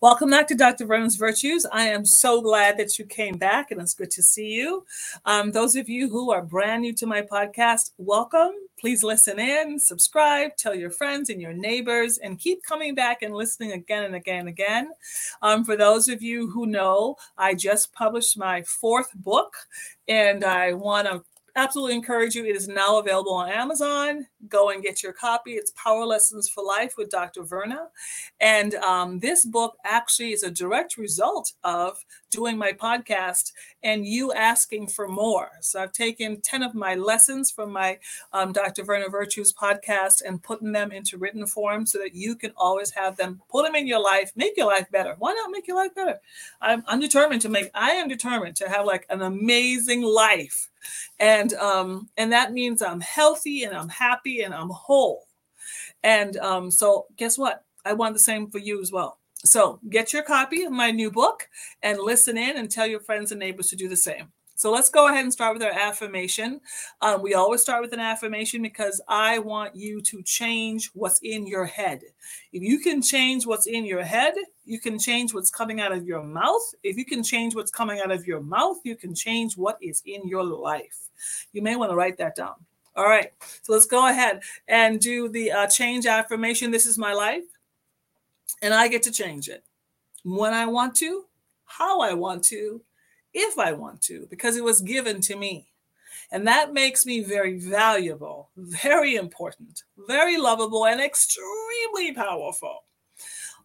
Welcome back to Dr. Verna's Virtues. I am so glad that you came back and it's good to see you. Um, those of you who are brand new to my podcast, welcome. Please listen in, subscribe, tell your friends and your neighbors, and keep coming back and listening again and again and again. Um, for those of you who know, I just published my fourth book, and I want to absolutely encourage you. It is now available on Amazon. Go and get your copy. It's Power Lessons for Life with Dr. Verna. And um, this book actually is a direct result of doing my podcast and you asking for more. So I've taken 10 of my lessons from my um, Dr. Verna Virtues podcast and putting them into written form so that you can always have them, put them in your life, make your life better. Why not make your life better? I'm, I'm determined to make, I am determined to have like an amazing life and um, and that means I'm healthy and I'm happy and I'm whole. And um, so, guess what? I want the same for you as well. So, get your copy of my new book and listen in and tell your friends and neighbors to do the same. So let's go ahead and start with our affirmation. Um, we always start with an affirmation because I want you to change what's in your head. If you can change what's in your head, you can change what's coming out of your mouth. If you can change what's coming out of your mouth, you can change what is in your life. You may want to write that down. All right, so let's go ahead and do the uh, change affirmation. This is my life, and I get to change it when I want to, how I want to, if I want to, because it was given to me. And that makes me very valuable, very important, very lovable, and extremely powerful.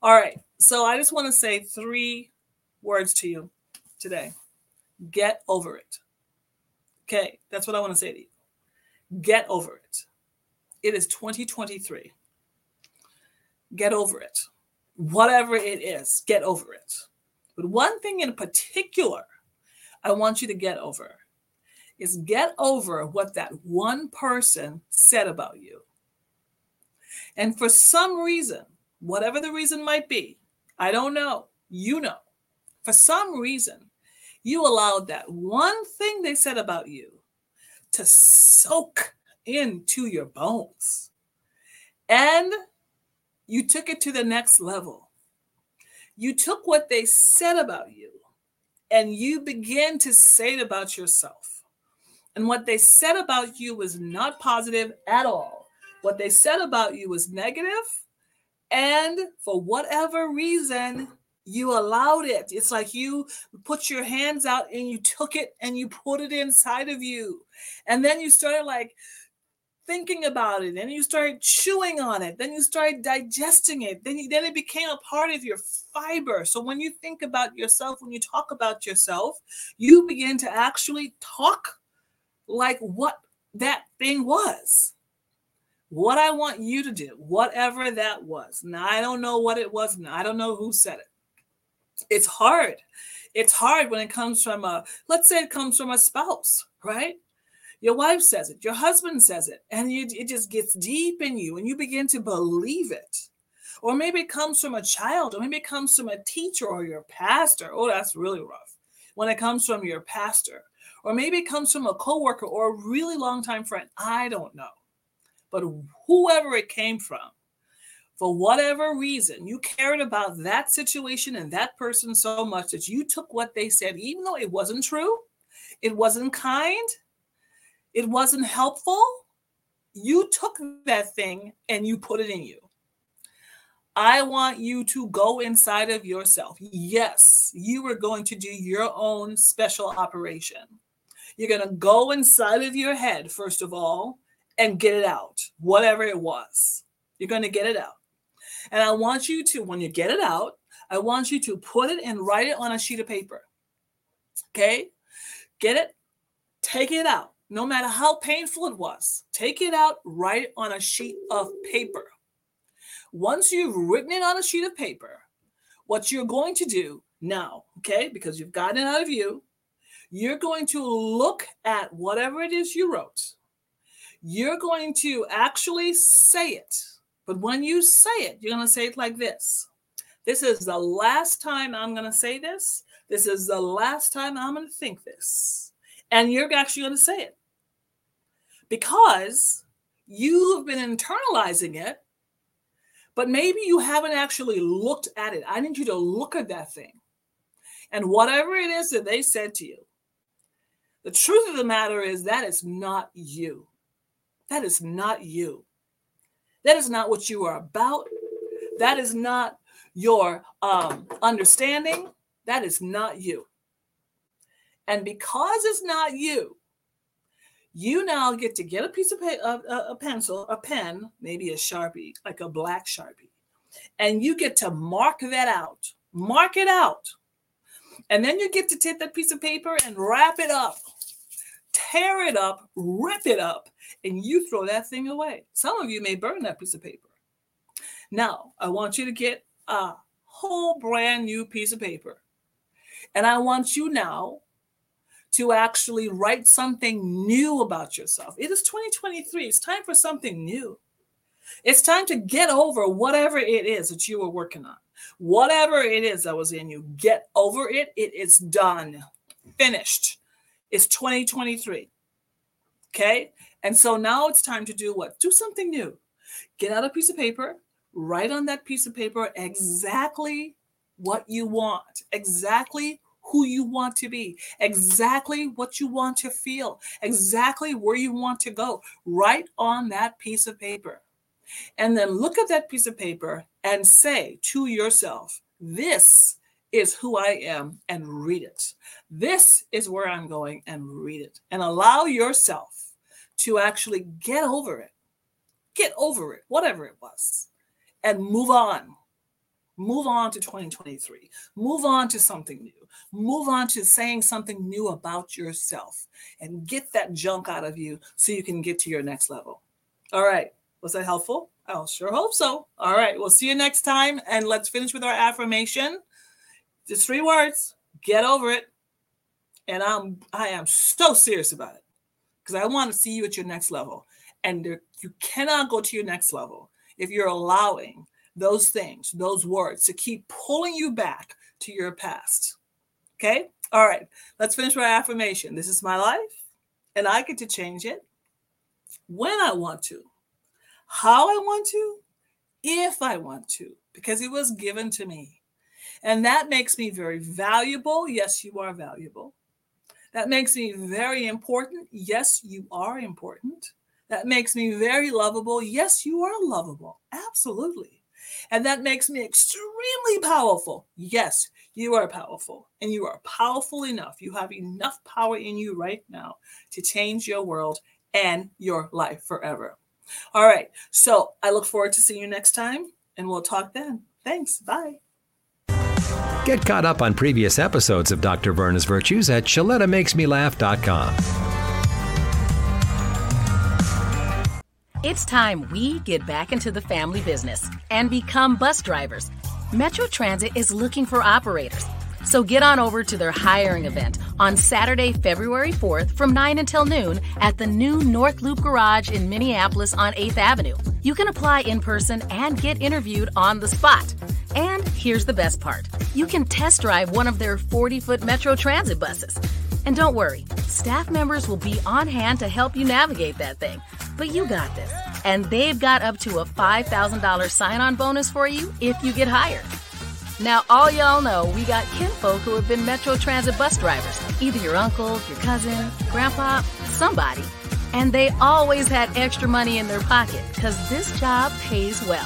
All right. So I just want to say three words to you today get over it. Okay. That's what I want to say to you. Get over it. It is 2023. Get over it. Whatever it is, get over it. But one thing in particular I want you to get over is get over what that one person said about you. And for some reason, whatever the reason might be, I don't know, you know, for some reason, you allowed that one thing they said about you to soak into your bones. And you took it to the next level. You took what they said about you and you begin to say it about yourself. And what they said about you was not positive at all. What they said about you was negative, and for whatever reason, you allowed it. It's like you put your hands out and you took it and you put it inside of you. And then you started like thinking about it. And you started chewing on it. Then you started digesting it. Then you, then it became a part of your fiber. So when you think about yourself when you talk about yourself you begin to actually talk like what that thing was. What i want you to do whatever that was. Now i don't know what it was. Now i don't know who said it. It's hard. It's hard when it comes from a let's say it comes from a spouse right your wife says it, your husband says it, and you, it just gets deep in you and you begin to believe it. Or maybe it comes from a child, or maybe it comes from a teacher or your pastor. Oh, that's really rough. When it comes from your pastor, or maybe it comes from a coworker or a really long time friend. I don't know. But whoever it came from, for whatever reason, you cared about that situation and that person so much that you took what they said, even though it wasn't true, it wasn't kind, it wasn't helpful, you took that thing and you put it in you. I want you to go inside of yourself. Yes, you are going to do your own special operation. You're going to go inside of your head, first of all, and get it out, whatever it was. You're going to get it out. And I want you to, when you get it out, I want you to put it and write it on a sheet of paper. Okay? Get it, take it out no matter how painful it was, take it out, write it on a sheet of paper. Once you've written it on a sheet of paper, what you're going to do now, okay, because you've gotten it out of you, You're going to look at whatever it is you wrote. You're going to actually say it. But when you say it, you're going to say it like this This is the last time I'm going to say this. This is the last time I'm going to think this. And you're actually going to say it because you've been internalizing it, but maybe you haven't actually looked at it. I need you to look at that thing. And whatever it is that they said to you, the truth of the matter is that is not you. That is not you. That is not what you are about. That is not your um, understanding. That is not you. And because it's not you, you now get to get a piece of pa- a, uh, a pencil, a pen, maybe a sharpie, like a black sharpie, and you get to mark that out. Mark it out. And then you get to take that piece of paper and wrap it up, tear it up, rip it up, and you throw that thing away. Some of you may burn that piece of paper. Now, I want you to get a whole brand new piece of paper. And I want you now to actually write something new about yourself. It is 2023. It's time for something new. It's time to get over whatever it is that you were working on. Whatever it is that was in you, get over it. It is done, finished. It's 2023. Okay. And so now it's time to do what? Do something new. Get out a piece of paper, write on that piece of paper exactly what you want, exactly who you want to be, exactly what you want to feel, exactly where you want to go. Write on that piece of paper. And then look at that piece of paper and say to yourself, This is who I am, and read it. This is where I'm going, and read it. And allow yourself to actually get over it. Get over it, whatever it was, and move on. Move on to 2023. Move on to something new. Move on to saying something new about yourself and get that junk out of you so you can get to your next level. All right. Was that helpful? I sure hope so. All right. We'll see you next time. And let's finish with our affirmation. Just three words get over it. And I'm I am so serious about it because I want to see you at your next level. And there, you cannot go to your next level if you're allowing those things, those words to keep pulling you back to your past. Okay? All right. Let's finish my affirmation. This is my life, and I get to change it when I want to, how I want to, if I want to, because it was given to me. And that makes me very valuable. Yes, you are valuable. That makes me very important. Yes, you are important. That makes me very lovable. Yes, you are lovable. Absolutely. And that makes me extremely powerful. Yes, you are powerful and you are powerful enough. You have enough power in you right now to change your world and your life forever. All right. So I look forward to seeing you next time and we'll talk then. Thanks. Bye. Get caught up on previous episodes of Dr. Verna's Virtues at ShelettaMakesMeLaugh.com. It's time we get back into the family business and become bus drivers. Metro Transit is looking for operators. So get on over to their hiring event on Saturday, February 4th from 9 until noon at the new North Loop Garage in Minneapolis on 8th Avenue. You can apply in person and get interviewed on the spot. And here's the best part you can test drive one of their 40 foot Metro Transit buses. And don't worry, staff members will be on hand to help you navigate that thing. But you got this. And they've got up to a $5,000 sign on bonus for you if you get hired. Now, all y'all know we got kinfolk who have been Metro Transit bus drivers, either your uncle, your cousin, grandpa, somebody. And they always had extra money in their pocket because this job pays well.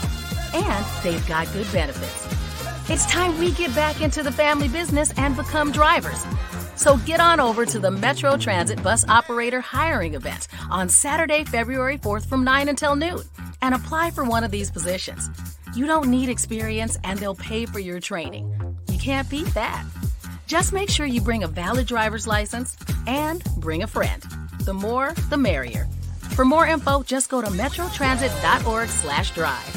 And they've got good benefits. It's time we get back into the family business and become drivers. So get on over to the Metro Transit Bus Operator Hiring Event on Saturday, February 4th from 9 until noon and apply for one of these positions. You don't need experience and they'll pay for your training. You can't beat that. Just make sure you bring a valid driver's license and bring a friend. The more, the merrier. For more info, just go to metrotransit.org/drive.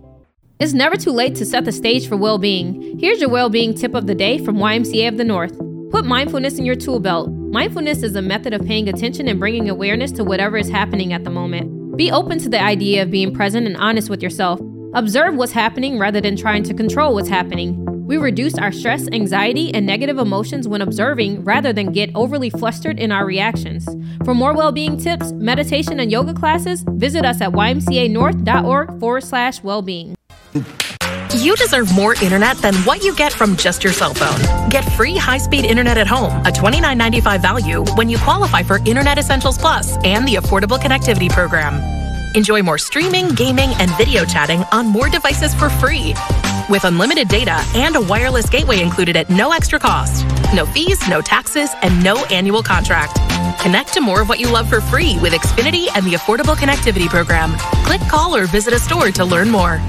It's never too late to set the stage for well being. Here's your well being tip of the day from YMCA of the North. Put mindfulness in your tool belt. Mindfulness is a method of paying attention and bringing awareness to whatever is happening at the moment. Be open to the idea of being present and honest with yourself. Observe what's happening rather than trying to control what's happening. We reduce our stress, anxiety, and negative emotions when observing rather than get overly flustered in our reactions. For more well being tips, meditation, and yoga classes, visit us at ymcanorth.org forward slash well being. You deserve more internet than what you get from just your cell phone. Get free high speed internet at home, a $29.95 value, when you qualify for Internet Essentials Plus and the Affordable Connectivity Program. Enjoy more streaming, gaming, and video chatting on more devices for free. With unlimited data and a wireless gateway included at no extra cost. No fees, no taxes, and no annual contract. Connect to more of what you love for free with Xfinity and the Affordable Connectivity Program. Click, call, or visit a store to learn more.